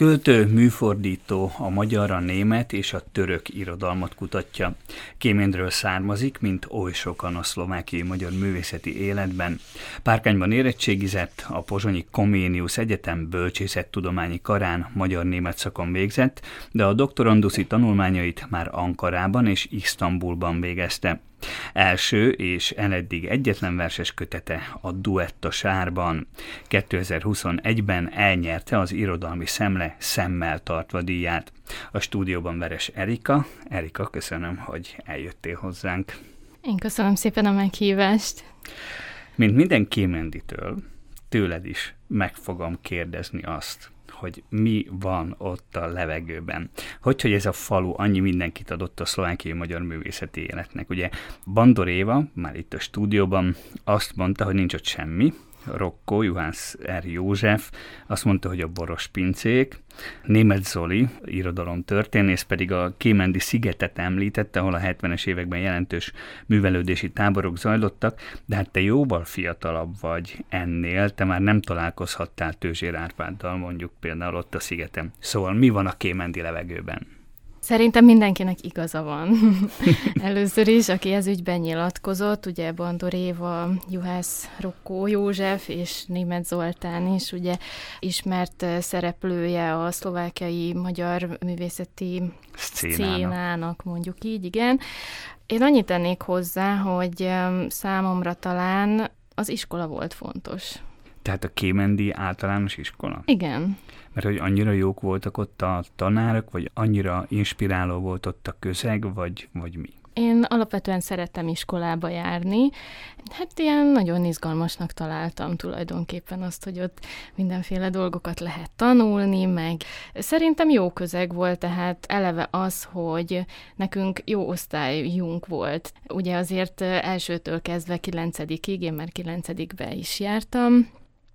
Költő, műfordító, a magyar, a német és a török irodalmat kutatja. Kéménről származik, mint oly sokan a szlovákiai magyar művészeti életben. Párkányban érettségizett, a Pozsonyi Koménius Egyetem bölcsészettudományi karán magyar-német szakon végzett, de a doktoranduszi tanulmányait már Ankarában és Isztambulban végezte. Első és eleddig egyetlen verses kötete a Duett a sárban. 2021-ben elnyerte az irodalmi szemle szemmel tartva díját. A stúdióban Veres Erika. Erika, köszönöm, hogy eljöttél hozzánk. Én köszönöm szépen a meghívást. Mint minden kémenditől, tőled is meg fogom kérdezni azt, hogy mi van ott a levegőben. Hogy, hogy ez a falu annyi mindenkit adott a szlovákiai magyar művészeti életnek. Ugye Bandor Éva, már itt a stúdióban azt mondta, hogy nincs ott semmi, Rokko, Juhász R. József, azt mondta, hogy a boros pincék, Német Zoli, irodalom történész pedig a Kémendi szigetet említette, ahol a 70-es években jelentős művelődési táborok zajlottak, de hát te jóval fiatalabb vagy ennél, te már nem találkozhattál Tőzsér Árpáddal mondjuk például ott a szigeten. Szóval mi van a Kémendi levegőben? Szerintem mindenkinek igaza van. Először is, aki ez ügyben nyilatkozott, ugye Bandor Éva, Juhász Rokkó József és Német Zoltán is, ugye ismert szereplője a szlovákiai magyar művészeti szcénának, szcénának mondjuk így, igen. Én annyit tennék hozzá, hogy számomra talán az iskola volt fontos. Tehát a Kémendi általános iskola? Igen mert hogy annyira jók voltak ott a tanárok, vagy annyira inspiráló volt ott a közeg, vagy, vagy mi? Én alapvetően szerettem iskolába járni. Hát ilyen nagyon izgalmasnak találtam tulajdonképpen azt, hogy ott mindenféle dolgokat lehet tanulni, meg szerintem jó közeg volt, tehát eleve az, hogy nekünk jó osztályunk volt. Ugye azért elsőtől kezdve kilencedikig, én már kilencedikbe is jártam,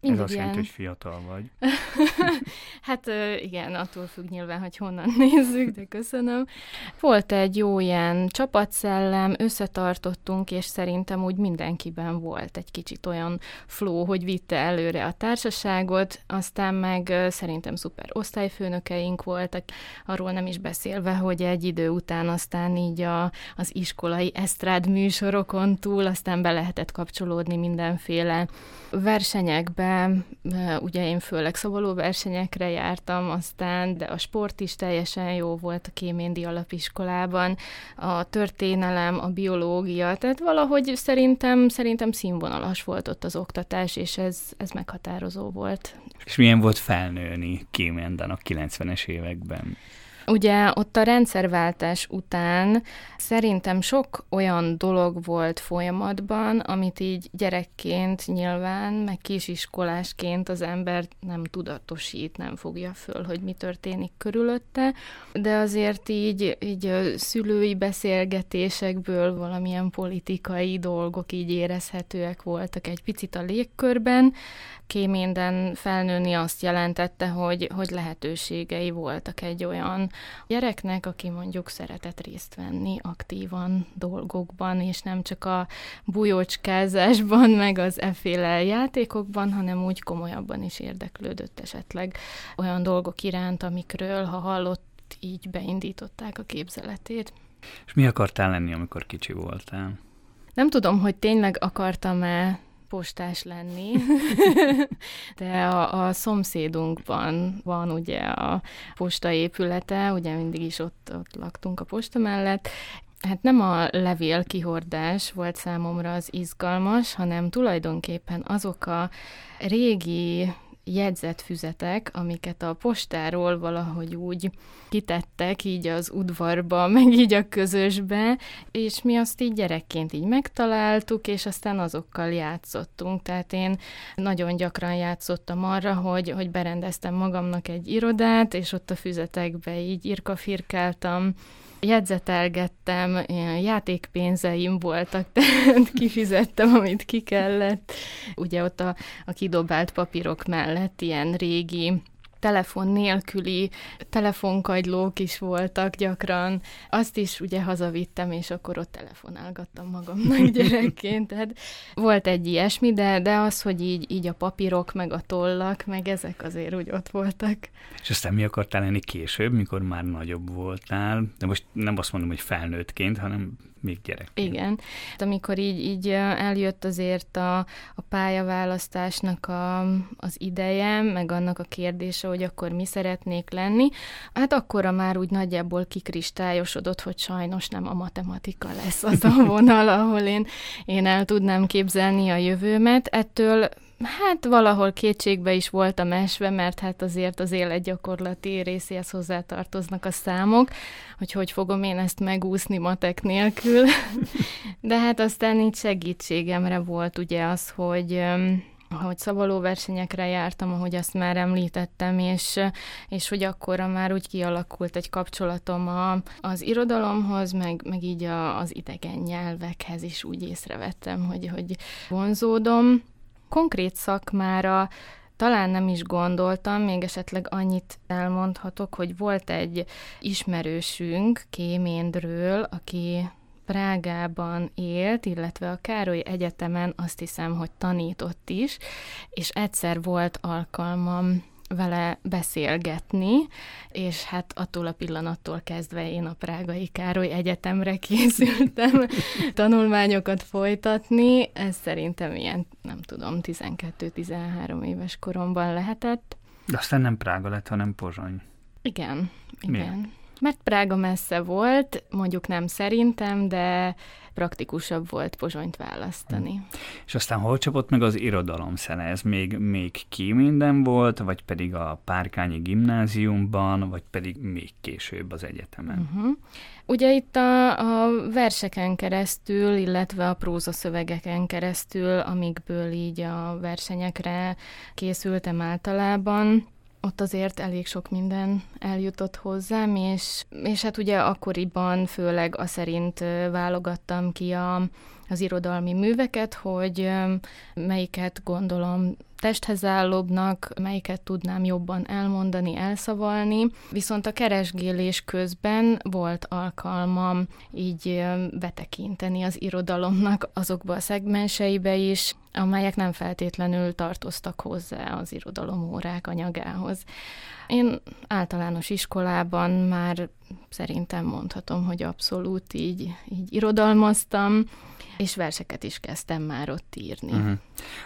Mindig Ez azt jelenti, hogy fiatal vagy. hát igen, attól függ nyilván, hogy honnan nézzük, de köszönöm. Volt egy jó ilyen csapatszellem, összetartottunk, és szerintem úgy mindenkiben volt egy kicsit olyan flow, hogy vitte előre a társaságot, aztán meg szerintem szuper osztályfőnökeink voltak, arról nem is beszélve, hogy egy idő után aztán így a, az iskolai esztrád műsorokon túl aztán be lehetett kapcsolódni mindenféle versenyekbe, ugye én főleg szavaló versenyekre jártam aztán, de a sport is teljesen jó volt a Kéméndi alapiskolában, a történelem, a biológia, tehát valahogy szerintem, szerintem színvonalas volt ott az oktatás, és ez, ez meghatározó volt. És milyen volt felnőni Kéménden a 90-es években? Ugye ott a rendszerváltás után szerintem sok olyan dolog volt folyamatban, amit így gyerekként nyilván, meg kisiskolásként az ember nem tudatosít, nem fogja föl, hogy mi történik körülötte, de azért így, így szülői beszélgetésekből valamilyen politikai dolgok így érezhetőek voltak egy picit a légkörben, kéménden felnőni azt jelentette, hogy, hogy lehetőségei voltak egy olyan gyereknek, aki mondjuk szeretett részt venni aktívan dolgokban, és nem csak a bujócskázásban, meg az efféle játékokban, hanem úgy komolyabban is érdeklődött esetleg olyan dolgok iránt, amikről, ha hallott, így beindították a képzeletét. És mi akartál lenni, amikor kicsi voltál? Nem tudom, hogy tényleg akartam-e postás lenni, de a, a szomszédunkban van ugye a posta épülete, ugye mindig is ott, ott laktunk a posta mellett, Hát nem a levél kihordás volt számomra az izgalmas, hanem tulajdonképpen azok a régi jegyzetfüzetek, amiket a postáról valahogy úgy kitettek így az udvarba, meg így a közösbe, és mi azt így gyerekként így megtaláltuk, és aztán azokkal játszottunk. Tehát én nagyon gyakran játszottam arra, hogy, hogy berendeztem magamnak egy irodát, és ott a füzetekbe így irkafirkáltam, jegyzetelgettem, ilyen játékpénzeim voltak, tehát kifizettem, amit ki kellett. Ugye ott a, a kidobált papírok mellett ilyen régi telefon nélküli telefonkagylók is voltak gyakran. Azt is ugye hazavittem, és akkor ott telefonálgattam magamnak gyerekként. Tehát volt egy ilyesmi, de, de az, hogy így, így a papírok, meg a tollak, meg ezek azért úgy ott voltak. És aztán mi akartál lenni később, mikor már nagyobb voltál? De most nem azt mondom, hogy felnőttként, hanem még gyerek. Igen. Amikor így, így eljött azért a, a pályaválasztásnak a, az ideje, meg annak a kérdése, hogy akkor mi szeretnék lenni, hát akkora már úgy nagyjából kikristályosodott, hogy sajnos nem a matematika lesz az a vonal, ahol én, én el tudnám képzelni a jövőmet. Ettől Hát valahol kétségbe is voltam esve, mert hát azért az életgyakorlati részéhez hozzátartoznak a számok, hogy hogy fogom én ezt megúszni matek nélkül. De hát aztán így segítségemre volt ugye az, hogy ahogy szabaló versenyekre jártam, ahogy azt már említettem, és, és hogy akkor már úgy kialakult egy kapcsolatom a, az irodalomhoz, meg, meg így a, az idegen nyelvekhez is úgy észrevettem, hogy, hogy vonzódom konkrét szakmára talán nem is gondoltam, még esetleg annyit elmondhatok, hogy volt egy ismerősünk Kéméndről, aki Prágában élt, illetve a Károly Egyetemen azt hiszem, hogy tanított is, és egyszer volt alkalmam vele beszélgetni, és hát attól a pillanattól kezdve én a Prágai Károly Egyetemre készültem tanulmányokat folytatni. Ez szerintem ilyen, nem tudom, 12-13 éves koromban lehetett. De aztán nem Prága lett, hanem Pozsony. Igen, igen. Miért? Mert Prága messze volt, mondjuk nem szerintem, de praktikusabb volt Pozsonyt választani. Hmm. És aztán hol csapott meg az irodalom szene? Ez még, még ki minden volt, vagy pedig a Párkányi gimnáziumban, vagy pedig még később az egyetemen? Uh-huh. Ugye itt a, a verseken keresztül, illetve a prózaszövegeken keresztül, amikből így a versenyekre készültem általában, ott azért elég sok minden eljutott hozzám, és, és hát ugye akkoriban főleg a szerint válogattam ki a, az irodalmi műveket, hogy melyiket gondolom testhez állóbbnak, melyiket tudnám jobban elmondani, elszavalni. Viszont a keresgélés közben volt alkalmam így betekinteni az irodalomnak azokba a szegmenseibe is, amelyek nem feltétlenül tartoztak hozzá az irodalom órák anyagához. Én általános iskolában már szerintem mondhatom, hogy abszolút így, így irodalmaztam, és verseket is kezdtem már ott írni. Uh-huh.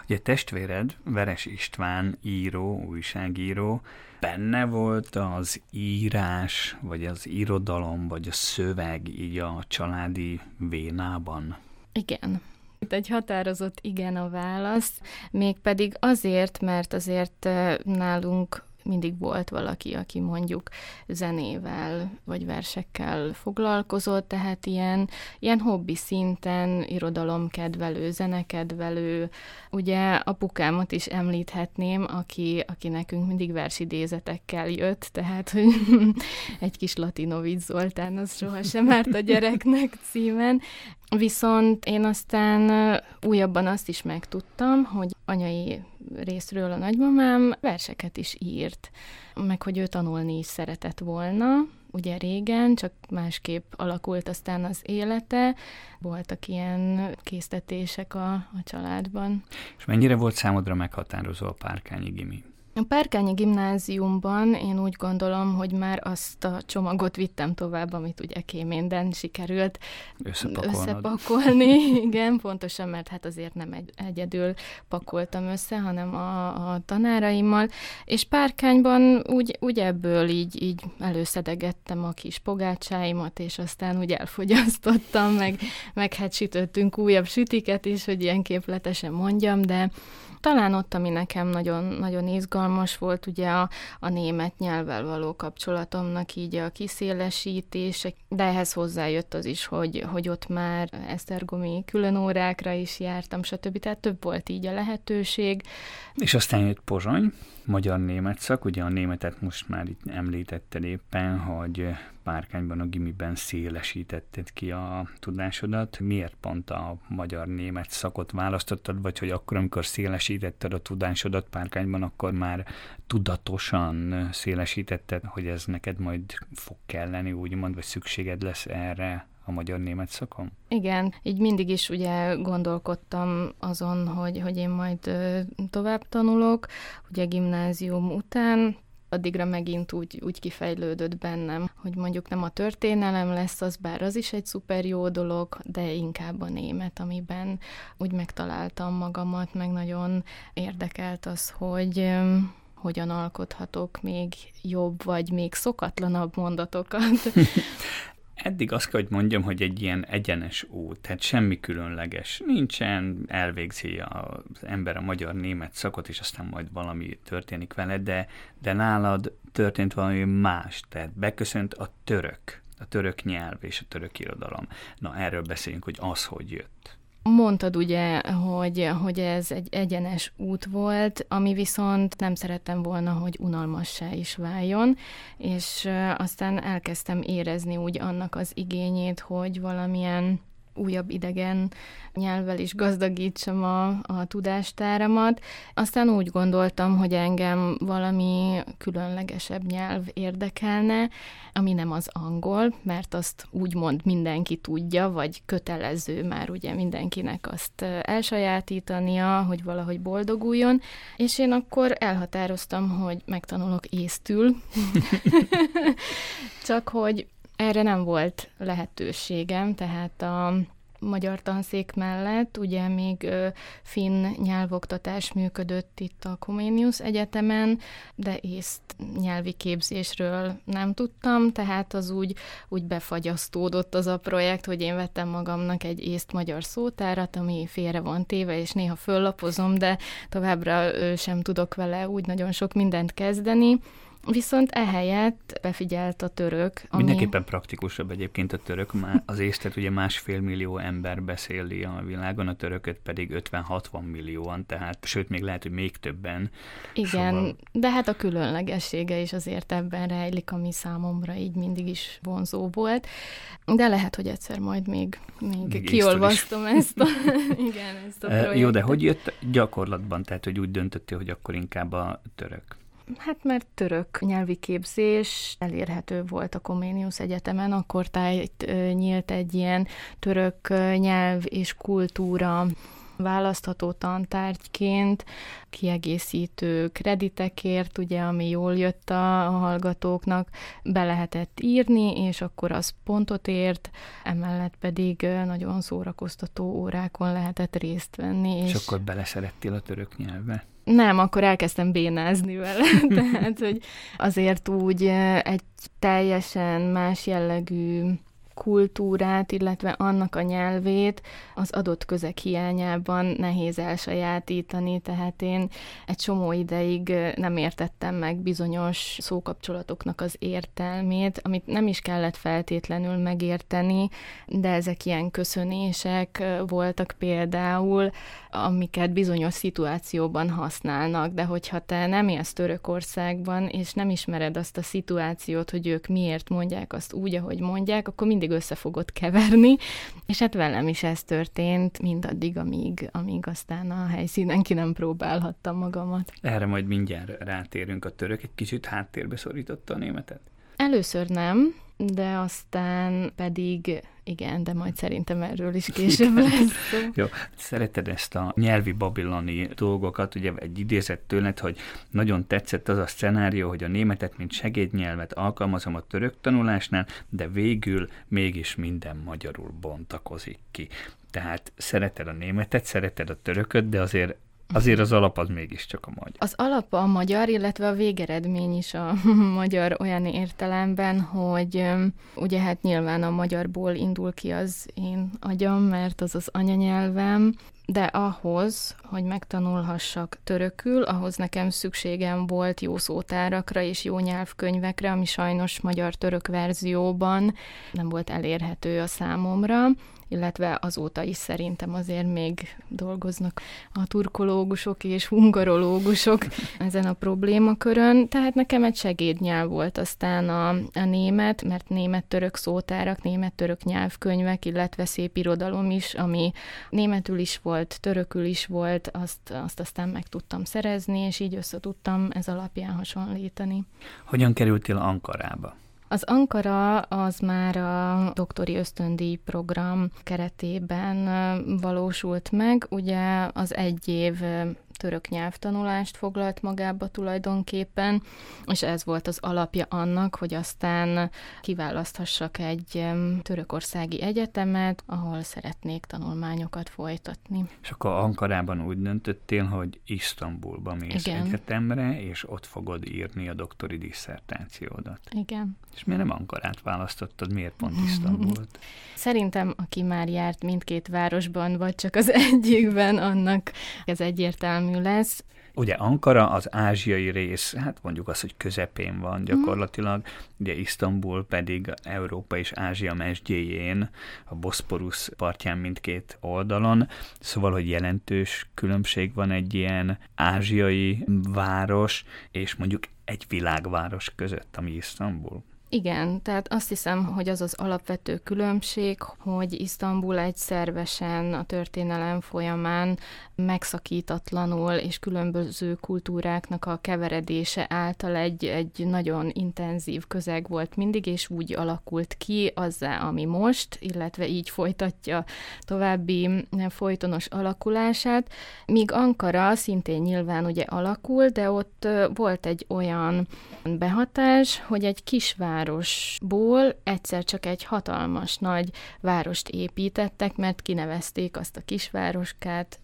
Ugye testvéred, Veres István író, újságíró, benne volt az írás, vagy az irodalom, vagy a szöveg így a családi vénában? Igen. Itt egy határozott igen a válasz, mégpedig azért, mert azért eh, nálunk mindig volt valaki, aki mondjuk zenével vagy versekkel foglalkozott, tehát ilyen, ilyen hobbi szinten, irodalomkedvelő, zenekedvelő. Ugye apukámat is említhetném, aki, aki nekünk mindig versidézetekkel jött, tehát hogy egy kis Latinovic Zoltán, az sohasem árt a gyereknek címen. Viszont én aztán újabban azt is megtudtam, hogy anyai részről a nagymamám verseket is írt, meg hogy ő tanulni is szeretett volna, ugye régen, csak másképp alakult aztán az élete. Voltak ilyen késztetések a, a családban. És mennyire volt számodra meghatározó a párkányi gimi? A Párkányi gimnáziumban én úgy gondolom, hogy már azt a csomagot vittem tovább, amit ugye kéménden sikerült összepakolni. Igen, pontosan, mert hát azért nem egy, egyedül pakoltam össze, hanem a, a tanáraimmal. És Párkányban úgy, úgy ebből így, így előszedegettem a kis pogácsáimat, és aztán úgy elfogyasztottam, meg, meg hát sütöttünk újabb sütiket is, hogy ilyen képletesen mondjam, de talán ott, ami nekem nagyon, nagyon izgalmas volt, ugye a, a német nyelvvel való kapcsolatomnak így a kiszélesítése, de ehhez hozzájött az is, hogy, hogy ott már esztergomi külön órákra is jártam, stb. Tehát több volt így a lehetőség. És aztán jött Pozsony, magyar-német szak, ugye a németet most már itt említetted éppen, hogy Párkányban a gimiben szélesítetted ki a tudásodat. Miért pont a magyar-német szakot választottad, vagy hogy akkor, amikor szélesítetted a tudásodat Párkányban, akkor már tudatosan szélesítetted, hogy ez neked majd fog kelleni, úgymond, vagy szükséged lesz erre a magyar-német szakon? Igen, így mindig is ugye gondolkodtam azon, hogy, hogy én majd tovább tanulok, ugye gimnázium után, addigra megint úgy, úgy kifejlődött bennem, hogy mondjuk nem a történelem lesz az, bár az is egy szuper jó dolog, de inkább a német, amiben úgy megtaláltam magamat, meg nagyon érdekelt az, hogy hogyan alkothatok még jobb, vagy még szokatlanabb mondatokat. eddig azt kell, hogy mondjam, hogy egy ilyen egyenes út, tehát semmi különleges. Nincsen, elvégzi az ember a magyar-német szakot, és aztán majd valami történik vele, de, de nálad történt valami más, tehát beköszönt a török, a török nyelv és a török irodalom. Na, erről beszéljünk, hogy az hogy jött. Mondtad ugye, hogy, hogy ez egy egyenes út volt, ami viszont nem szerettem volna, hogy unalmassá is váljon, és aztán elkezdtem érezni úgy annak az igényét, hogy valamilyen újabb idegen nyelvvel is gazdagítsam a, a tudástáramat. Aztán úgy gondoltam, hogy engem valami különlegesebb nyelv érdekelne, ami nem az angol, mert azt úgymond mindenki tudja, vagy kötelező már ugye mindenkinek azt elsajátítania, hogy valahogy boldoguljon, és én akkor elhatároztam, hogy megtanulok észtül, csak hogy erre nem volt lehetőségem, tehát a magyar tanszék mellett ugye még finn nyelvoktatás működött itt a Comenius Egyetemen, de észt nyelvi képzésről nem tudtam, tehát az úgy, úgy befagyasztódott az a projekt, hogy én vettem magamnak egy észt-magyar szótárat, ami félre van téve, és néha föllapozom, de továbbra sem tudok vele úgy nagyon sok mindent kezdeni. Viszont ehelyett befigyelt a török. Ami... Mindenképpen praktikusabb egyébként a török. Az észtet ugye másfél millió ember beszéli a világon, a törököt pedig 50-60 millióan, tehát sőt, még lehet, hogy még többen. Igen, szóval... de hát a különlegessége is azért ebben rejlik, ami számomra így mindig is vonzó volt. De lehet, hogy egyszer majd még, még, még kiolvasztom ezt a, igen, ezt a projektet. Jó, de hogy jött gyakorlatban? Tehát, hogy úgy döntöttél, hogy akkor inkább a török? Hát mert török nyelvi képzés elérhető volt a Comenius Egyetemen, akkor tájt nyílt egy ilyen török nyelv és kultúra választható tantárgyként, kiegészítő kreditekért, ugye, ami jól jött a, a hallgatóknak, be lehetett írni, és akkor az pontot ért, emellett pedig nagyon szórakoztató órákon lehetett részt venni. És, és akkor beleszerettél a török nyelvbe? Nem, akkor elkezdtem bénázni vele. Tehát, hogy azért úgy egy teljesen más jellegű kultúrát, illetve annak a nyelvét az adott közeg hiányában nehéz elsajátítani, tehát én egy csomó ideig nem értettem meg bizonyos szókapcsolatoknak az értelmét, amit nem is kellett feltétlenül megérteni, de ezek ilyen köszönések voltak például, amiket bizonyos szituációban használnak, de hogyha te nem élsz Törökországban, és nem ismered azt a szituációt, hogy ők miért mondják azt úgy, ahogy mondják, akkor mindig össze fogod keverni, és hát velem is ez történt mindaddig, amíg, amíg aztán a helyszínen ki nem próbálhattam magamat. Erre majd mindjárt rátérünk a török, egy kicsit háttérbe szorította a németet? Először nem, de aztán pedig igen, de majd szerintem erről is később lesz. Jó, szereted ezt a nyelvi babiloni dolgokat, ugye egy idézet tőled, hogy nagyon tetszett az a szenárió, hogy a németet, mint segédnyelvet alkalmazom a török tanulásnál, de végül mégis minden magyarul bontakozik ki. Tehát szereted a németet, szereted a törököt, de azért Azért az alap az mégiscsak a magyar. Az alap a magyar, illetve a végeredmény is a magyar olyan értelemben, hogy ugye hát nyilván a magyarból indul ki az én agyam, mert az az anyanyelvem, de ahhoz, hogy megtanulhassak törökül, ahhoz nekem szükségem volt jó szótárakra és jó nyelvkönyvekre, ami sajnos magyar-török verzióban nem volt elérhető a számomra, illetve azóta is szerintem azért még dolgoznak a turkológusok és hungarológusok ezen a problémakörön, tehát nekem egy segédnyelv volt aztán a, a német, mert német-török szótárak, német-török nyelvkönyvek, illetve szép irodalom is, ami németül is volt, törökül is volt, azt, azt aztán meg tudtam szerezni, és így össze tudtam ez alapján hasonlítani. Hogyan kerültél Ankarába? Az Ankara az már a doktori ösztöndíj program keretében valósult meg. Ugye az egy év török nyelvtanulást foglalt magába tulajdonképpen, és ez volt az alapja annak, hogy aztán kiválaszthassak egy törökországi egyetemet, ahol szeretnék tanulmányokat folytatni. És akkor Ankarában úgy döntöttél, hogy Isztambulba mész Igen. egyetemre, és ott fogod írni a doktori disszertációdat. Igen. És miért nem Ankarát választottad, miért pont Isztambult? Szerintem, aki már járt mindkét városban, vagy csak az egyikben, annak ez egyértelmű lesz. Ugye Ankara az ázsiai rész, hát mondjuk az, hogy közepén van gyakorlatilag, mm. ugye Isztambul pedig Európa és Ázsia mesdjéjén, a Boszporusz partján mindkét oldalon, szóval, hogy jelentős különbség van egy ilyen ázsiai város és mondjuk egy világváros között, ami Isztambul. Igen, tehát azt hiszem, hogy az az alapvető különbség, hogy Isztambul egy szervesen a történelem folyamán megszakítatlanul és különböző kultúráknak a keveredése által egy, egy nagyon intenzív közeg volt mindig, és úgy alakult ki azzá, ami most, illetve így folytatja további folytonos alakulását, míg Ankara szintén nyilván ugye alakul, de ott volt egy olyan behatás, hogy egy kisvár városból egyszer csak egy hatalmas nagy várost építettek, mert kinevezték azt a kisvároskát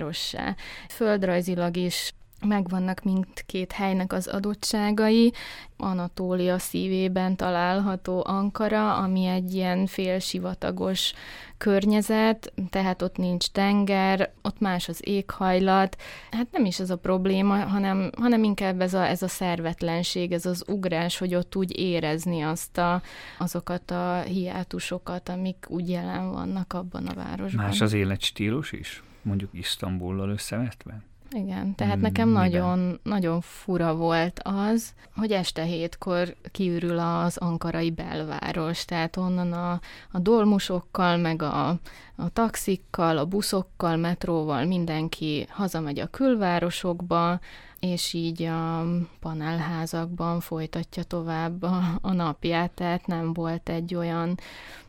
fővárossá. Földrajzilag is megvannak mindkét helynek az adottságai. Anatólia szívében található Ankara, ami egy ilyen félsivatagos környezet, tehát ott nincs tenger, ott más az éghajlat. Hát nem is ez a probléma, hanem, hanem inkább ez a, ez a szervetlenség, ez az ugrás, hogy ott úgy érezni azt a, azokat a hiátusokat, amik úgy jelen vannak abban a városban. Más az életstílus is? Mondjuk Isztambullal összevetve? Igen, tehát hmm, nekem nagyon, nagyon fura volt az, hogy este hétkor kiürül az ankarai belváros, tehát onnan a, a dolmusokkal, meg a, a taxikkal, a buszokkal, metróval mindenki hazamegy a külvárosokba, és így a panelházakban folytatja tovább a, a napját, tehát nem volt egy olyan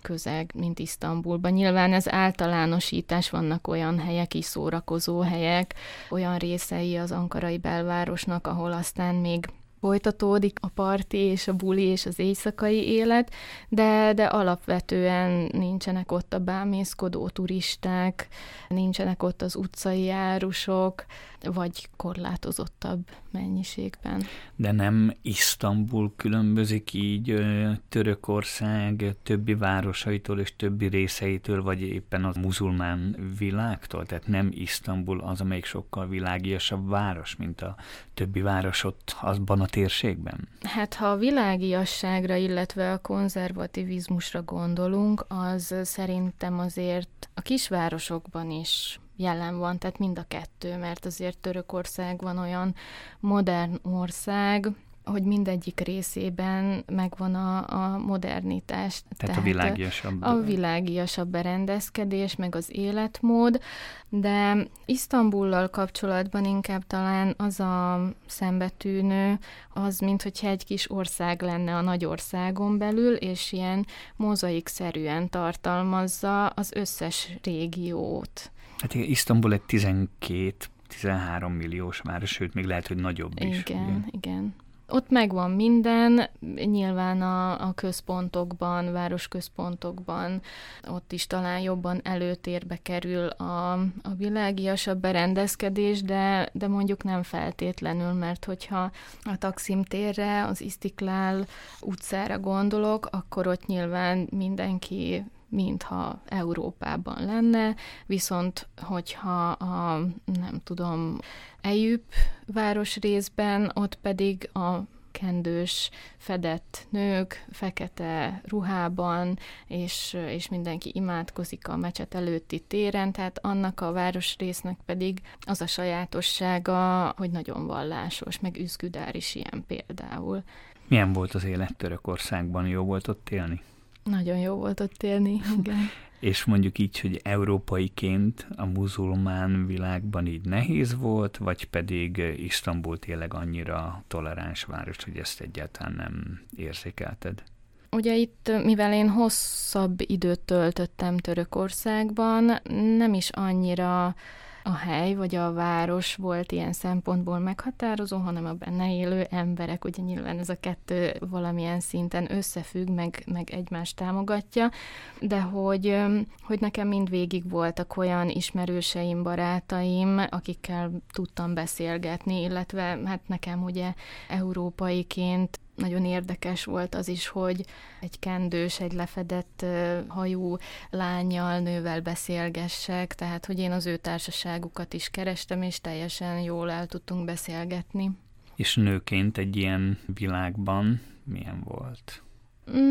közeg, mint Isztambulban. Nyilván ez általánosítás, vannak olyan helyek is, szórakozó helyek, olyan részei az ankarai belvárosnak, ahol aztán még folytatódik a parti és a buli és az éjszakai élet, de, de alapvetően nincsenek ott a bámészkodó turisták, nincsenek ott az utcai járusok, vagy korlátozottabb mennyiségben. De nem Isztambul különbözik így Törökország többi városaitól és többi részeitől, vagy éppen a muzulmán világtól? Tehát nem Isztambul az, amelyik sokkal világiasabb város, mint a többi város ott azban a térségben? Hát ha a világiasságra, illetve a konzervativizmusra gondolunk, az szerintem azért a kisvárosokban is jelen van, tehát mind a kettő, mert azért Törökország van olyan modern ország, hogy mindegyik részében megvan a, a modernitás. Tehát, tehát a világiasabb. A világiasabb berendezkedés, meg az életmód, de Isztambullal kapcsolatban inkább talán az a szembetűnő, az, mint hogyha egy kis ország lenne a nagy országon belül, és ilyen mozaikszerűen tartalmazza az összes régiót. Hát igen, Isztambul egy 12 13 milliós város, sőt, még lehet, hogy nagyobb is. Igen, ugye? igen. Ott megvan minden, nyilván a, a központokban, városközpontokban, ott is talán jobban előtérbe kerül a, a világiasabb berendezkedés, de, de mondjuk nem feltétlenül, mert hogyha a Taksim térre, az Istiklál utcára gondolok, akkor ott nyilván mindenki mintha Európában lenne, viszont hogyha a, nem tudom, Ejüp városrészben, ott pedig a kendős, fedett nők, fekete ruhában, és, és mindenki imádkozik a mecset előtti téren, tehát annak a városrésznek pedig az a sajátossága, hogy nagyon vallásos, meg üzgüdár is ilyen például. Milyen volt az élet Törökországban? Jó volt ott élni? Nagyon jó volt ott élni, igen. És mondjuk így, hogy európaiként a muzulmán világban így nehéz volt, vagy pedig Isztambul tényleg annyira toleráns város, hogy ezt egyáltalán nem érzékelted? Ugye itt, mivel én hosszabb időt töltöttem Törökországban, nem is annyira a hely vagy a város volt ilyen szempontból meghatározó, hanem a benne élő emberek. Ugye nyilván ez a kettő valamilyen szinten összefügg, meg, meg egymást támogatja, de hogy, hogy nekem mind végig voltak olyan ismerőseim, barátaim, akikkel tudtam beszélgetni, illetve hát nekem ugye európaiként nagyon érdekes volt az is, hogy egy kendős, egy lefedett hajú lányjal, nővel beszélgessek, tehát hogy én az ő társaságukat is kerestem, és teljesen jól el tudtunk beszélgetni. És nőként egy ilyen világban milyen volt?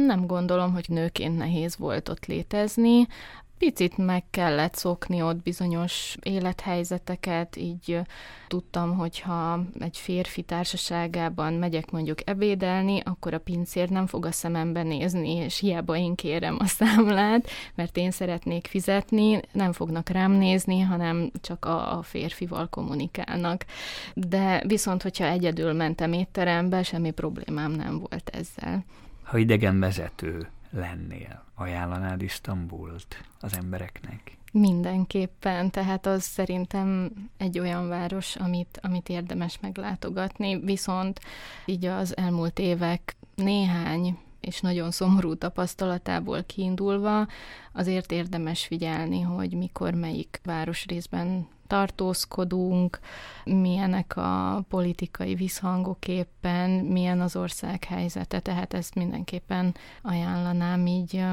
Nem gondolom, hogy nőként nehéz volt ott létezni picit meg kellett szokni ott bizonyos élethelyzeteket, így tudtam, hogyha egy férfi társaságában megyek mondjuk ebédelni, akkor a pincér nem fog a szemembe nézni, és hiába én kérem a számlát, mert én szeretnék fizetni, nem fognak rám nézni, hanem csak a, férfival kommunikálnak. De viszont, hogyha egyedül mentem étterembe, semmi problémám nem volt ezzel. Ha idegen vezető lennél, ajánlanád Isztambult az embereknek? Mindenképpen, tehát az szerintem egy olyan város, amit, amit érdemes meglátogatni, viszont így az elmúlt évek néhány és nagyon szomorú tapasztalatából kiindulva, azért érdemes figyelni, hogy mikor melyik városrészben tartózkodunk, milyenek a politikai visszhangok éppen, milyen az ország helyzete, tehát ezt mindenképpen ajánlanám így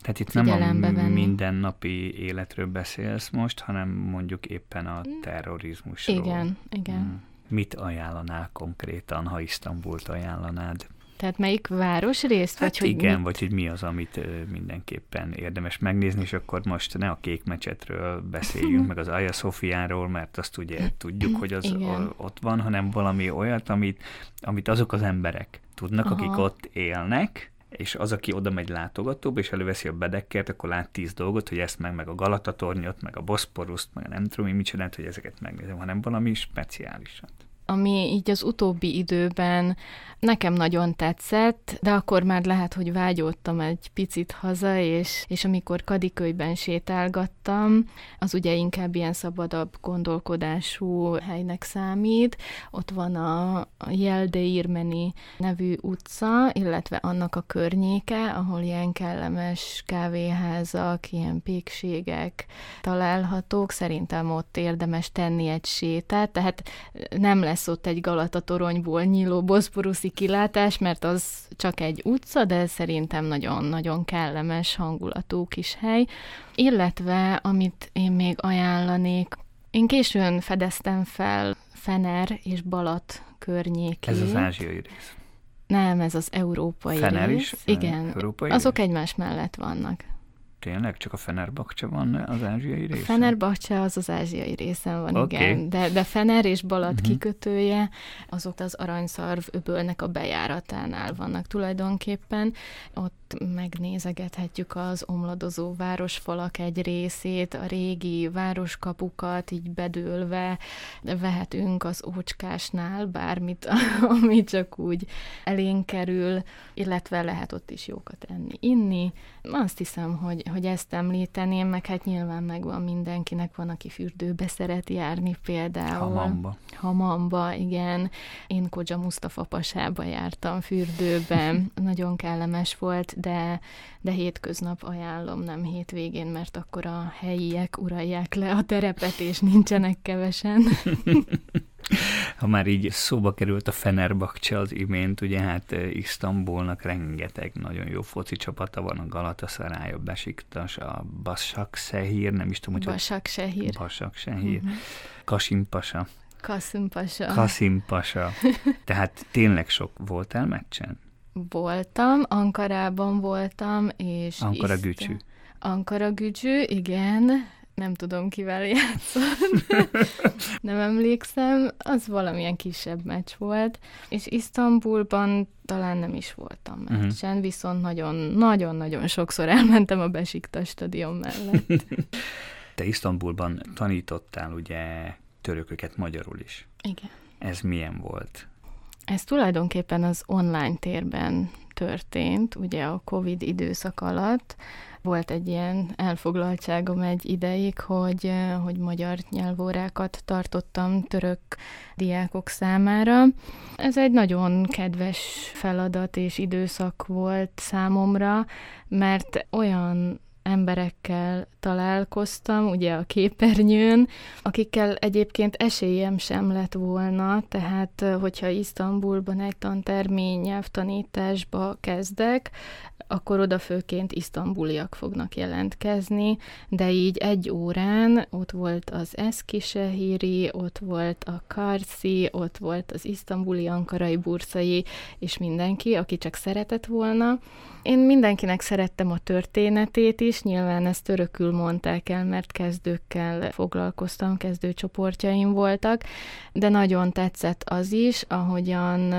tehát itt nem a venni. mindennapi életről beszélsz most, hanem mondjuk éppen a terrorizmusról. Igen, igen. Hmm. Mit ajánlanál konkrétan, ha Isztambult ajánlanád? Tehát melyik városrészt? Hát vagy igen, hogy vagy hogy mi az, amit mindenképpen érdemes megnézni, és akkor most ne a kék mecsetről beszéljünk, meg az Aya Sofiáról, mert azt ugye tudjuk, hogy az igen. ott van, hanem valami olyat, amit, amit azok az emberek tudnak, Aha. akik ott élnek, és az, aki oda megy látogatóba, és előveszi a bedekkert, akkor lát tíz dolgot, hogy ezt meg, meg a Galatatornyot, meg a Boszporuszt, meg a nem tudom, mit csinált, hogy ezeket megnézem, hanem valami speciálisat ami így az utóbbi időben nekem nagyon tetszett, de akkor már lehet, hogy vágyódtam egy picit haza, és, és amikor Kadikölyben sétálgattam, az ugye inkább ilyen szabadabb gondolkodású helynek számít. Ott van a, a Jeldeirmeni nevű utca, illetve annak a környéke, ahol ilyen kellemes kávéházak, ilyen pékségek találhatók. Szerintem ott érdemes tenni egy sétát, tehát nem lesz lesz ott egy Galata toronyból nyíló boszporuszi kilátás, mert az csak egy utca, de szerintem nagyon-nagyon kellemes hangulatú kis hely. Illetve, amit én még ajánlanék, én későn fedeztem fel Fener és Balat környékét. Ez az ázsiai rész. Nem, ez az európai Fener rész. is? Igen. Európai Azok rész? egymás mellett vannak. Tényleg? Csak a Fenerbahce van az ázsiai részen? A Fenerbahce az az ázsiai részen van, okay. igen. De, de Fener és Balat uh-huh. kikötője, azok az aranyszarv öbölnek a bejáratánál vannak tulajdonképpen. Ott megnézegethetjük az omladozó városfalak egy részét, a régi városkapukat így bedőlve, vehetünk az ócskásnál bármit, ami csak úgy elénk kerül, illetve lehet ott is jókat enni, inni. Azt hiszem, hogy, hogy ezt említeném, meg hát nyilván megvan mindenkinek, van, aki fürdőbe szeret járni például. Hamamba. Hamamba, igen. Én Kodzsa Mustafa pasába jártam fürdőben, nagyon kellemes volt, de, de hétköznap ajánlom, nem hétvégén, mert akkor a helyiek uralják le a terepet, és nincsenek kevesen. Ha már így szóba került a Fenerbahce az imént, ugye hát eh, Isztambulnak rengeteg nagyon jó foci csapata van, a Galatasaray, a Besiktas, a Basak Sehir, nem is tudom, hogy... Basak Sehir. Basak Sehir. Uh-huh. Kasim Pasa. Kasim Pasha. Kasim Pasha. Tehát tényleg sok voltál meccsen? Voltam, Ankarában voltam, és... Ankara Iszta... Gücsű. Ankara Gücsű, igen, nem tudom kivel játszott, nem emlékszem, az valamilyen kisebb meccs volt, és Isztambulban talán nem is voltam mhm. meccsen, uh-huh. viszont nagyon-nagyon-nagyon sokszor elmentem a Besikta stadion mellett. Te Isztambulban tanítottál ugye törököket magyarul is. Igen. Ez milyen volt? Ez tulajdonképpen az online térben történt, ugye a Covid időszak alatt, volt egy ilyen elfoglaltságom egy ideig, hogy, hogy magyar nyelvórákat tartottam török diákok számára. Ez egy nagyon kedves feladat és időszak volt számomra, mert olyan emberekkel találkoztam, ugye a képernyőn, akikkel egyébként esélyem sem lett volna, tehát hogyha Isztambulban egy tantermény nyelvtanításba kezdek, akkor oda főként isztambuliak fognak jelentkezni, de így egy órán ott volt az Eszkisehíri, ott volt a Karci, ott volt az isztambuli, ankarai, burszai, és mindenki, aki csak szeretett volna. Én mindenkinek szerettem a történetét is, nyilván ezt törökül mondták el, mert kezdőkkel foglalkoztam, kezdőcsoportjaim voltak, de nagyon tetszett az is, ahogyan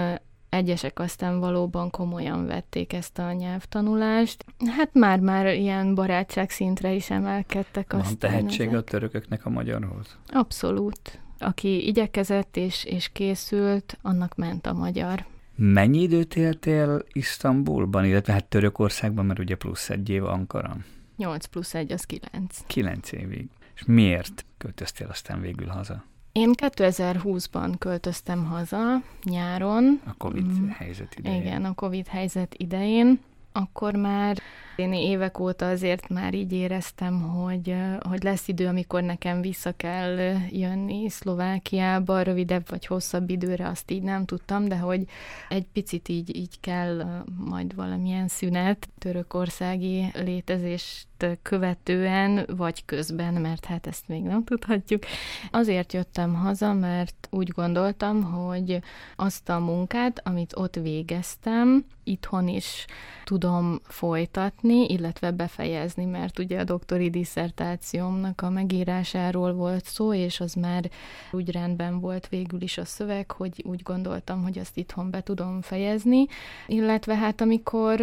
Egyesek aztán valóban komolyan vették ezt a nyelvtanulást. Hát már-már ilyen barátság szintre is emelkedtek. Van tehetség ezek. a törököknek a magyarhoz? Abszolút. Aki igyekezett és, és készült, annak ment a magyar. Mennyi időt éltél Isztambulban, illetve hát Törökországban, mert ugye plusz egy év Ankara? 8 plusz 1 az 9. 9 évig. És miért költöztél aztán végül haza? Én 2020-ban költöztem haza, nyáron. A Covid mm, helyzet idején. Igen, a Covid helyzet idején. Akkor már én évek óta azért már így éreztem, hogy, hogy lesz idő, amikor nekem vissza kell jönni Szlovákiába, rövidebb vagy hosszabb időre, azt így nem tudtam, de hogy egy picit így, így kell majd valamilyen szünet. Törökországi létezést követően, vagy közben, mert hát ezt még nem tudhatjuk. Azért jöttem haza, mert úgy gondoltam, hogy azt a munkát, amit ott végeztem, itthon is tudom folytatni, illetve befejezni, mert ugye a doktori diszertációmnak a megírásáról volt szó, és az már úgy rendben volt végül is a szöveg, hogy úgy gondoltam, hogy azt itthon be tudom fejezni, illetve hát amikor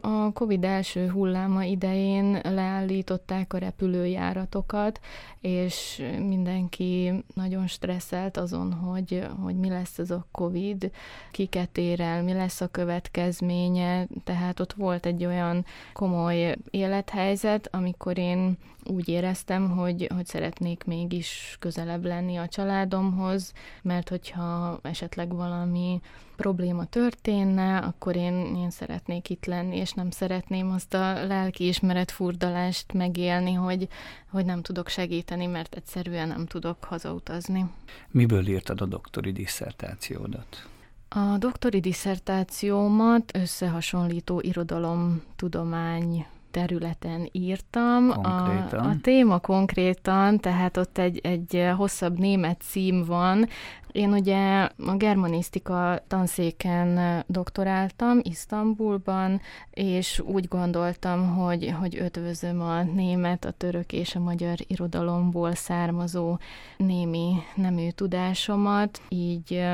a Covid első hulláma idején leállították a repülőjáratokat, és mindenki nagyon stresszelt azon, hogy, hogy mi lesz ez a Covid, kiket ér el, mi lesz a következménye, tehát ott volt egy olyan komoly élethelyzet, amikor én úgy éreztem, hogy, hogy szeretnék mégis közelebb lenni a családomhoz, mert hogyha esetleg valami probléma történne, akkor én, én szeretnék itt lenni, és nem szeretném azt a lelkiismeret furdalást megélni, hogy, hogy nem tudok segíteni, mert egyszerűen nem tudok hazautazni. Miből írtad a doktori diszertációdat? A doktori diszertációmat összehasonlító irodalomtudomány területen írtam. A, a téma konkrétan, tehát ott egy, egy hosszabb német cím van, én ugye a germanisztika tanszéken doktoráltam Isztambulban, és úgy gondoltam, hogy, hogy ötvözöm a német, a török és a magyar irodalomból származó némi nemű tudásomat, így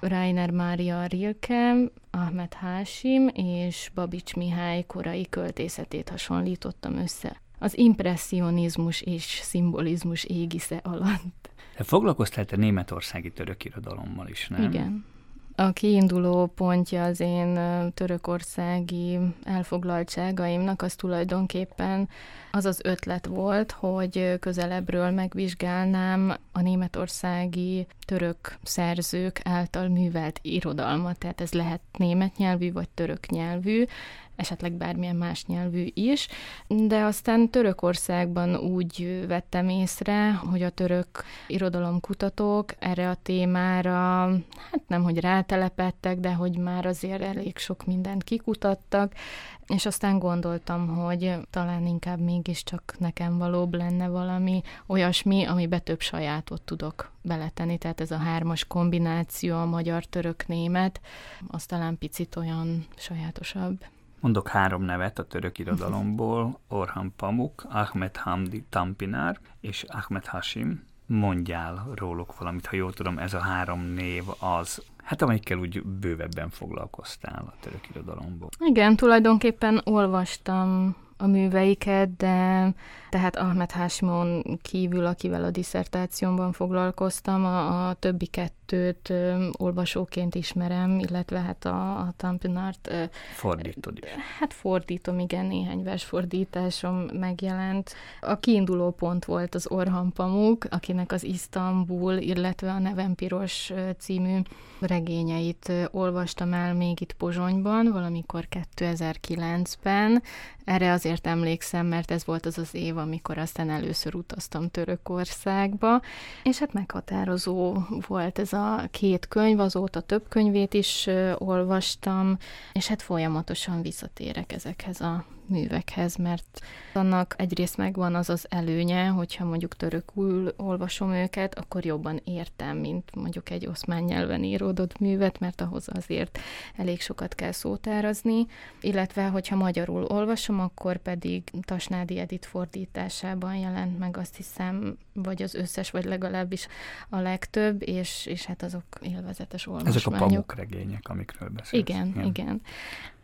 Rainer Mária Rilke, Ahmed Hásim és Babics Mihály korai költészetét hasonlítottam össze az impressionizmus és szimbolizmus égisze alatt. De foglalkoztál te németországi török irodalommal is, nem? Igen. A kiinduló pontja az én törökországi elfoglaltságaimnak az tulajdonképpen az az ötlet volt, hogy közelebbről megvizsgálnám a németországi török szerzők által művelt irodalmat, tehát ez lehet német nyelvű vagy török nyelvű, esetleg bármilyen más nyelvű is, de aztán Törökországban úgy vettem észre, hogy a török irodalomkutatók erre a témára, hát nem, hogy rátelepettek, de hogy már azért elég sok mindent kikutattak, és aztán gondoltam, hogy talán inkább mégiscsak nekem valóbb lenne valami olyasmi, amibe több sajátot tudok beletenni, tehát ez a hármas kombináció, a magyar-török-német, az talán picit olyan sajátosabb. Mondok három nevet a török irodalomból, Orhan Pamuk, Ahmed Hamdi Tampinár és Ahmed Hashim. Mondjál róluk valamit, ha jól tudom, ez a három név az, hát amelyikkel úgy bővebben foglalkoztál a török irodalomból. Igen, tulajdonképpen olvastam a műveiket, de tehát Ahmed Hashimon kívül, akivel a diszertációmban foglalkoztam, a, a többi kettőt ö, olvasóként ismerem, illetve hát a, a Tampinart... Ö, Fordítod is. Hát fordítom, igen, néhány versfordításom megjelent. A kiinduló pont volt az Orhan Pamuk, akinek az Isztambul, illetve a Neven Piros című regényeit olvastam el még itt Pozsonyban, valamikor 2009-ben. Erre azért emlékszem, mert ez volt az az év, amikor aztán először utaztam Törökországba, és hát meghatározó volt ez a két könyv, azóta több könyvét is olvastam, és hát folyamatosan visszatérek ezekhez a művekhez, mert annak egyrészt megvan az az előnye, hogyha mondjuk törökül olvasom őket, akkor jobban értem, mint mondjuk egy oszmán nyelven íródott művet, mert ahhoz azért elég sokat kell szótárazni, illetve hogyha magyarul olvasom, akkor pedig Tasnádi Edit fordításában jelent meg azt hiszem, vagy az összes, vagy legalábbis a legtöbb, és, és hát azok élvezetes olvasmányok. Ezek a pamuk regények, amikről beszélsz. Igen, igen. igen.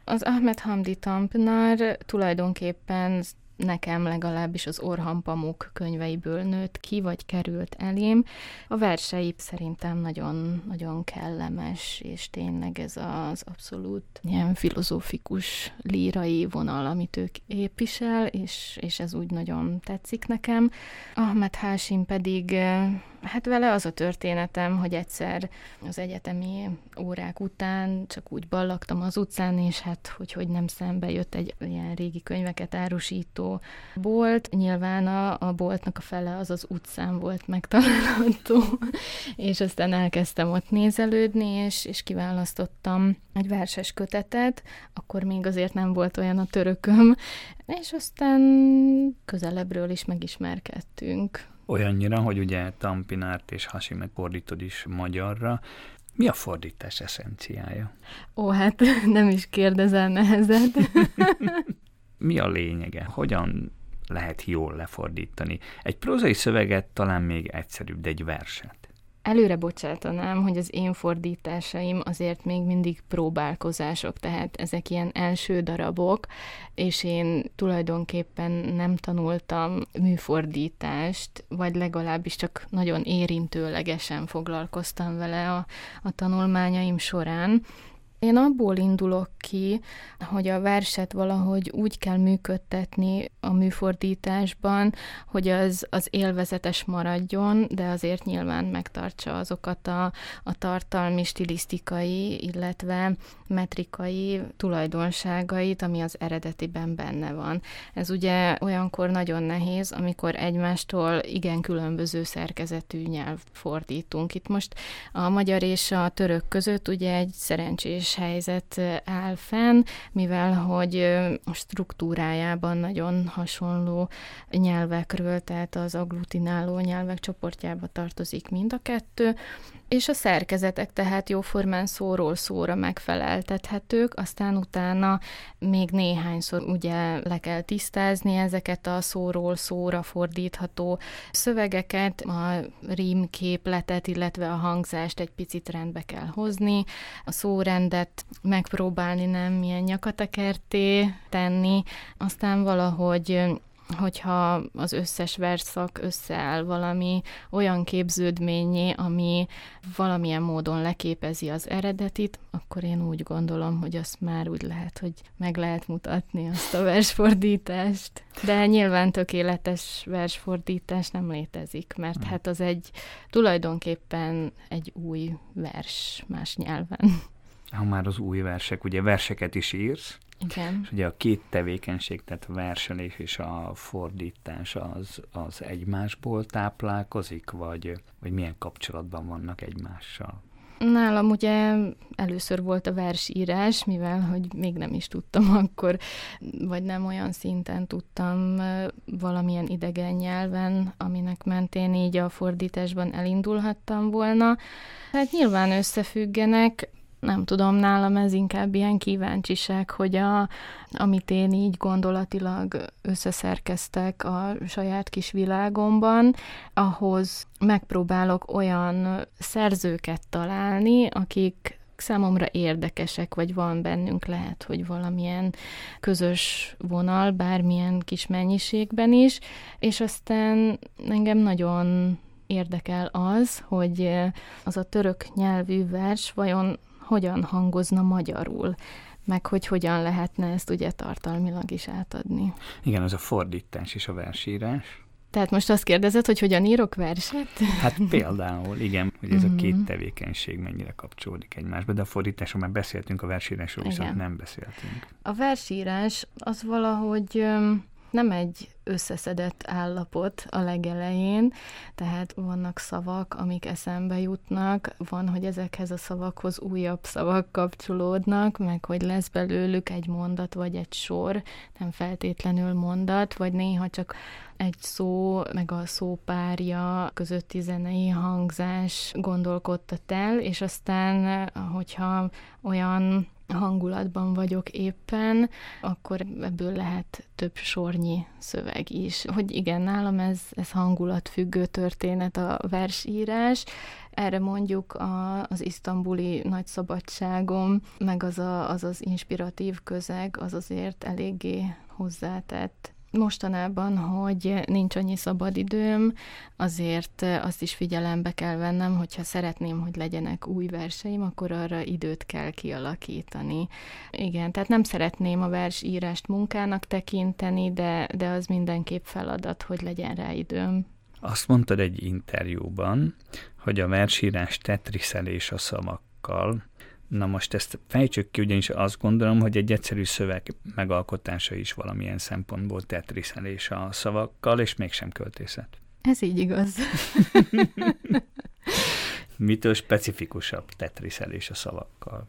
Az Ahmed Hamdi Tampnar tulajdonképpen nekem legalábbis az Orhan Pamuk könyveiből nőtt ki, vagy került elém. A versei szerintem nagyon, nagyon kellemes, és tényleg ez az abszolút ilyen filozófikus, lírai vonal, amit ők épvisel, és, és ez úgy nagyon tetszik nekem. Ahmed Hásim pedig Hát vele az a történetem, hogy egyszer az egyetemi órák után csak úgy ballaktam az utcán, és hát hogy, hogy nem szembe jött egy ilyen régi könyveket árusító bolt. Nyilván a, a boltnak a fele az az utcán volt megtalálható, és aztán elkezdtem ott nézelődni, és, és kiválasztottam egy verses kötetet, akkor még azért nem volt olyan a törököm, és aztán közelebbről is megismerkedtünk olyannyira, hogy ugye Tampinárt és Hasimet fordítod is magyarra. Mi a fordítás eszenciája? Ó, hát nem is kérdezel nehezet. Mi a lényege? Hogyan lehet jól lefordítani? Egy prózai szöveget talán még egyszerűbb, de egy verset. Előre bocsátanám, hogy az én fordításaim azért még mindig próbálkozások, tehát ezek ilyen első darabok, és én tulajdonképpen nem tanultam műfordítást, vagy legalábbis csak nagyon érintőlegesen foglalkoztam vele a, a tanulmányaim során. Én abból indulok ki, hogy a verset valahogy úgy kell működtetni a műfordításban, hogy az, az élvezetes maradjon, de azért nyilván megtartsa azokat a, a tartalmi, stilisztikai, illetve metrikai tulajdonságait, ami az eredetiben benne van. Ez ugye olyankor nagyon nehéz, amikor egymástól igen különböző szerkezetű nyelv fordítunk. Itt most a magyar és a török között ugye egy szerencsés helyzet áll fenn, mivel hogy a struktúrájában nagyon hasonló nyelvekről, tehát az agglutináló nyelvek csoportjába tartozik mind a kettő, és a szerkezetek tehát jóformán szóról szóra megfeleltethetők, aztán utána még néhányszor ugye le kell tisztázni ezeket a szóról szóra fordítható szövegeket, a rímképletet, illetve a hangzást egy picit rendbe kell hozni, a szórendet megpróbálni nem milyen nyakatekerté tenni, aztán valahogy hogyha az összes verszak összeáll valami olyan képződményé, ami valamilyen módon leképezi az eredetit, akkor én úgy gondolom, hogy azt már úgy lehet, hogy meg lehet mutatni azt a versfordítást. De nyilván tökéletes versfordítás nem létezik, mert hmm. hát az egy tulajdonképpen egy új vers más nyelven. Ha már az új versek, ugye verseket is írsz, Igen. És ugye a két tevékenység, tehát a verselés és a fordítás az, az egymásból táplálkozik, vagy, vagy milyen kapcsolatban vannak egymással? Nálam ugye először volt a versírás, mivel hogy még nem is tudtam akkor, vagy nem olyan szinten tudtam valamilyen idegen nyelven, aminek mentén így a fordításban elindulhattam volna. Hát nyilván összefüggenek, nem tudom, nálam ez inkább ilyen kíváncsiság, hogy a, amit én így gondolatilag összeszerkeztek a saját kis világomban, ahhoz megpróbálok olyan szerzőket találni, akik számomra érdekesek, vagy van bennünk lehet, hogy valamilyen közös vonal, bármilyen kis mennyiségben is, és aztán engem nagyon érdekel az, hogy az a török nyelvű vers vajon hogyan hangozna magyarul, meg hogy hogyan lehetne ezt ugye tartalmilag is átadni. Igen, az a fordítás és a versírás. Tehát most azt kérdezed, hogy hogyan írok verset? Hát például, igen, hogy ez a két mhm. tevékenység mennyire kapcsolódik egymásba, de a fordításról már beszéltünk, a versírásról viszont igen. nem beszéltünk. A versírás az valahogy nem egy összeszedett állapot a legelején, tehát vannak szavak, amik eszembe jutnak, van, hogy ezekhez a szavakhoz újabb szavak kapcsolódnak, meg hogy lesz belőlük egy mondat vagy egy sor, nem feltétlenül mondat, vagy néha csak egy szó, meg a szópárja közötti zenei hangzás gondolkodtat el, és aztán, hogyha olyan hangulatban vagyok éppen, akkor ebből lehet több sornyi szöveg is. Hogy igen, nálam ez, ez hangulatfüggő történet a versírás, erre mondjuk a, az isztambuli nagy szabadságom, meg az, a, az az inspiratív közeg, az azért eléggé hozzátett mostanában, hogy nincs annyi szabadidőm, azért azt is figyelembe kell vennem, hogyha szeretném, hogy legyenek új verseim, akkor arra időt kell kialakítani. Igen, tehát nem szeretném a versírást munkának tekinteni, de, de az mindenképp feladat, hogy legyen rá időm. Azt mondtad egy interjúban, hogy a versírás tetriszelés a szavakkal, Na most ezt fejtsük ki, ugyanis azt gondolom, hogy egy egyszerű szöveg megalkotása is valamilyen szempontból tetriszelés a szavakkal, és mégsem költészet. Ez így igaz. Mitől specifikusabb tetriszelés a szavakkal?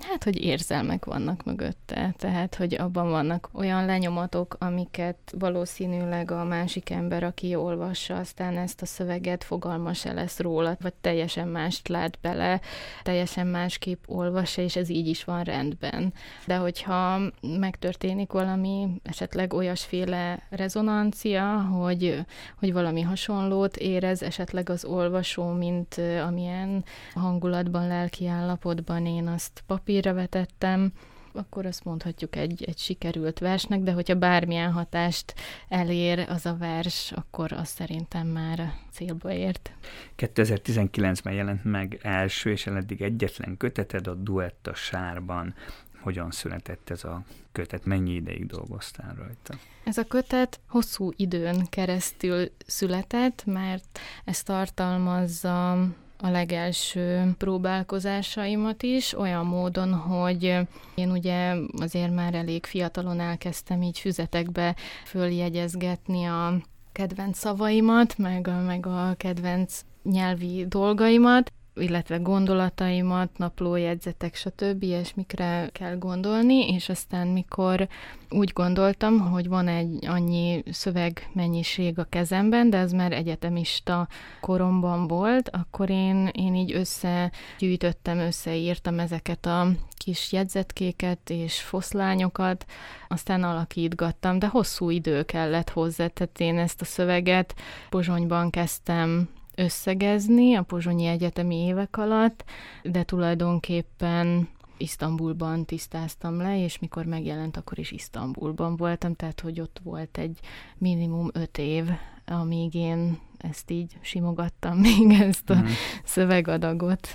Hát, hogy érzelmek vannak mögötte, tehát, hogy abban vannak olyan lenyomatok, amiket valószínűleg a másik ember, aki olvassa, aztán ezt a szöveget fogalma se lesz róla, vagy teljesen mást lát bele, teljesen másképp olvassa, és ez így is van rendben. De hogyha megtörténik valami esetleg olyasféle rezonancia, hogy, hogy valami hasonlót érez esetleg az olvasó, mint amilyen hangulatban, lelki állapotban én azt papírra vetettem, akkor azt mondhatjuk egy, egy sikerült versnek, de hogyha bármilyen hatást elér az a vers, akkor az szerintem már célba ért. 2019-ben jelent meg első és eddig egyetlen köteted a Duett a sárban. Hogyan született ez a kötet? Mennyi ideig dolgoztál rajta? Ez a kötet hosszú időn keresztül született, mert ez tartalmazza a legelső próbálkozásaimat is, olyan módon, hogy én ugye azért már elég fiatalon elkezdtem így füzetekbe följegyezgetni a kedvenc szavaimat, meg a, meg a kedvenc nyelvi dolgaimat, illetve gondolataimat, naplójegyzetek, stb. ilyesmikre kell gondolni, és aztán mikor úgy gondoltam, hogy van egy annyi szövegmennyiség a kezemben, de ez már egyetemista koromban volt, akkor én, én így összegyűjtöttem, összeírtam ezeket a kis jegyzetkéket és foszlányokat, aztán alakítgattam, de hosszú idő kellett hozzá, tehát én ezt a szöveget Pozsonyban kezdtem összegezni a Pozsonyi Egyetemi évek alatt, de tulajdonképpen Isztambulban tisztáztam le, és mikor megjelent, akkor is Isztambulban voltam, tehát hogy ott volt egy minimum öt év, amíg én ezt így simogattam még ezt a mm. szövegadagot.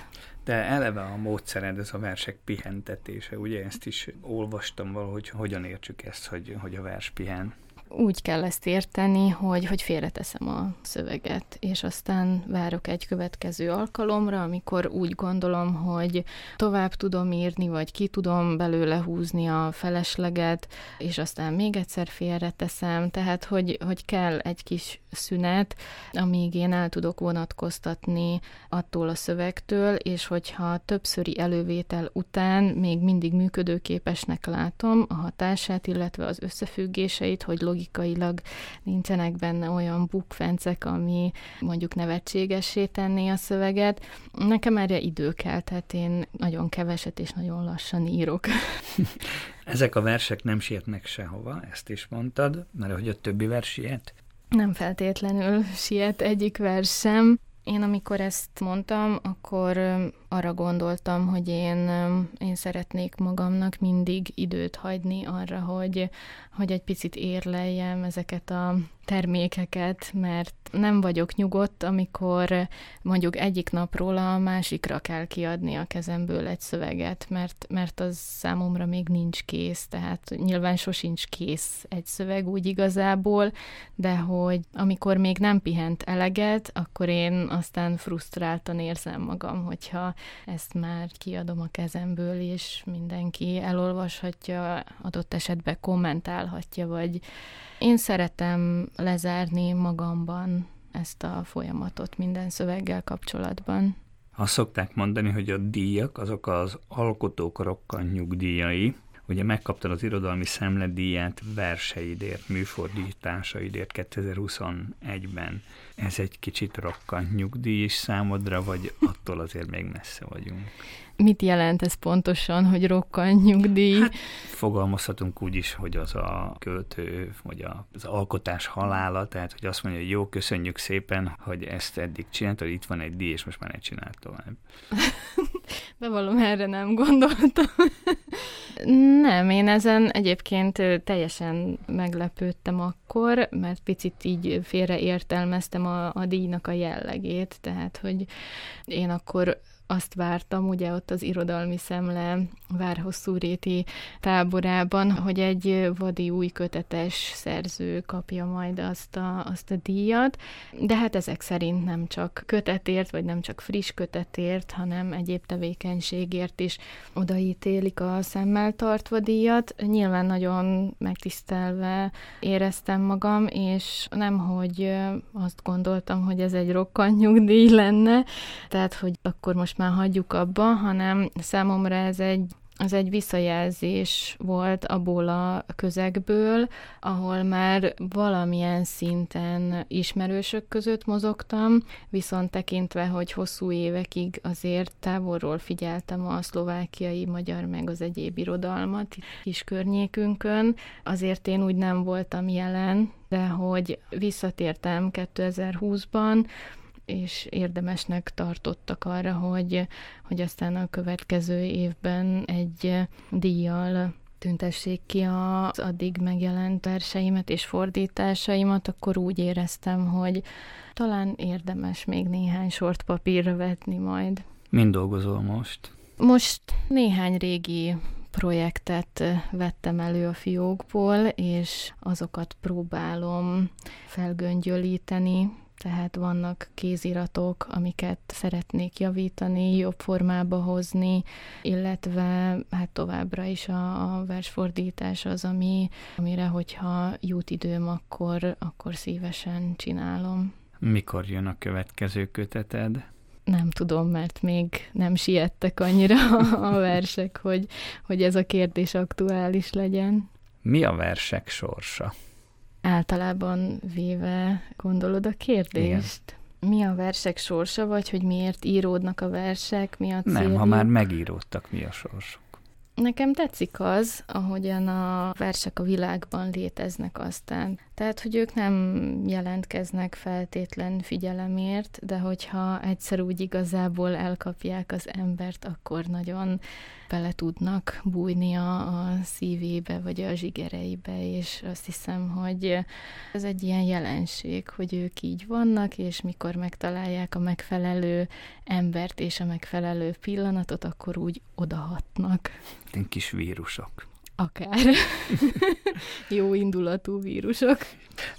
De eleve a módszered, ez a versek pihentetése, ugye ezt is olvastam valahogy, hogyan értsük ezt, hogy, hogy a vers pihen úgy kell ezt érteni, hogy, hogy félreteszem a szöveget, és aztán várok egy következő alkalomra, amikor úgy gondolom, hogy tovább tudom írni, vagy ki tudom belőle húzni a felesleget, és aztán még egyszer félreteszem, tehát hogy, hogy kell egy kis szünet, amíg én el tudok vonatkoztatni attól a szövegtől, és hogyha többszöri elővétel után még mindig működőképesnek látom a hatását, illetve az összefüggéseit, hogy logikailag nincsenek benne olyan bukfencek, ami mondjuk nevetségessé tenné a szöveget. Nekem erre idő kell, tehát én nagyon keveset és nagyon lassan írok. Ezek a versek nem sietnek sehova, ezt is mondtad, mert hogy a többi vers siet? Nem feltétlenül siet egyik vers sem. Én amikor ezt mondtam, akkor arra gondoltam, hogy én, én szeretnék magamnak mindig időt hagyni arra, hogy, hogy egy picit érleljem ezeket a termékeket, mert nem vagyok nyugodt, amikor mondjuk egyik napról a másikra kell kiadni a kezemből egy szöveget, mert, mert az számomra még nincs kész, tehát nyilván sosincs kész egy szöveg úgy igazából, de hogy amikor még nem pihent eleget, akkor én aztán frusztráltan érzem magam, hogyha ezt már kiadom a kezemből, és mindenki elolvashatja, adott esetben kommentálhatja, vagy én szeretem lezárni magamban ezt a folyamatot minden szöveggel kapcsolatban. Azt szokták mondani, hogy a díjak azok az alkotók rokkant nyugdíjai, Ugye megkaptad az irodalmi szemledíját verseidért, műfordításaidért 2021-ben. Ez egy kicsit rokkant nyugdíj is számodra, vagy attól azért még messze vagyunk? Mit jelent ez pontosan, hogy rokkant nyugdíj? Hát, fogalmazhatunk úgy is, hogy az a költő, vagy az alkotás halála, tehát hogy azt mondja, hogy jó, köszönjük szépen, hogy ezt eddig csináltad, itt van egy díj, és most már ne csinált tovább. Bevallom, erre nem gondoltam. nem, én ezen egyébként teljesen meglepődtem akkor, mert picit így félreértelmeztem a, a díjnak a jellegét, tehát hogy én akkor azt vártam, ugye ott az irodalmi szemle Várhosszúréti táborában, hogy egy vadi új kötetes szerző kapja majd azt a, azt a díjat, de hát ezek szerint nem csak kötetért, vagy nem csak friss kötetért, hanem egyéb tevékenységért is odaítélik a szemmel tartva díjat. Nyilván nagyon megtisztelve éreztem magam, és nem, hogy azt gondoltam, hogy ez egy rokkant nyugdíj lenne, tehát, hogy akkor most már hagyjuk abba, hanem számomra ez egy az egy visszajelzés volt abból a közegből, ahol már valamilyen szinten ismerősök között mozogtam, viszont tekintve, hogy hosszú évekig azért távolról figyeltem a szlovákiai, magyar meg az egyéb irodalmat is környékünkön, azért én úgy nem voltam jelen, de hogy visszatértem 2020-ban, és érdemesnek tartottak arra, hogy, hogy aztán a következő évben egy díjjal tüntessék ki az addig megjelent verseimet és fordításaimat, akkor úgy éreztem, hogy talán érdemes még néhány sort papírra vetni majd. Mind dolgozol most? Most néhány régi projektet vettem elő a fiókból, és azokat próbálom felgöngyölíteni, tehát vannak kéziratok, amiket szeretnék javítani, jobb formába hozni, illetve hát továbbra is a, a versfordítás az, ami, amire, hogyha jut időm, akkor, akkor szívesen csinálom. Mikor jön a következő köteted? Nem tudom, mert még nem siettek annyira a versek, hogy, hogy ez a kérdés aktuális legyen. Mi a versek sorsa? Általában véve gondolod a kérdést? Igen. Mi a versek sorsa, vagy hogy miért íródnak a versek, mi a céljuk? Nem, ha már megíródtak, mi a sorsuk? Nekem tetszik az, ahogyan a versek a világban léteznek aztán. Tehát, hogy ők nem jelentkeznek feltétlen figyelemért, de hogyha egyszer úgy igazából elkapják az embert, akkor nagyon bele tudnak bújni a, szívébe, vagy a zsigereibe, és azt hiszem, hogy ez egy ilyen jelenség, hogy ők így vannak, és mikor megtalálják a megfelelő embert és a megfelelő pillanatot, akkor úgy odahatnak. Ilyen kis vírusok. Akár. Jó indulatú vírusok.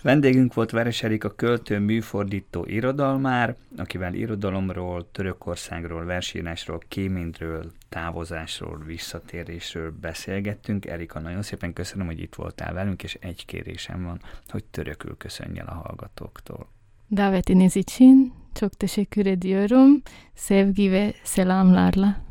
Vendégünk volt Veres Erika költő, műfordító irodalmár, akivel irodalomról, Törökországról, versírásról, kémintről, távozásról, visszatérésről beszélgettünk. Erika, nagyon szépen köszönöm, hogy itt voltál velünk, és egy kérésem van, hogy törökül köszönj el a hallgatóktól. Davetiniz için çok teşekkür ediyorum. Sevgi ve selamlarla.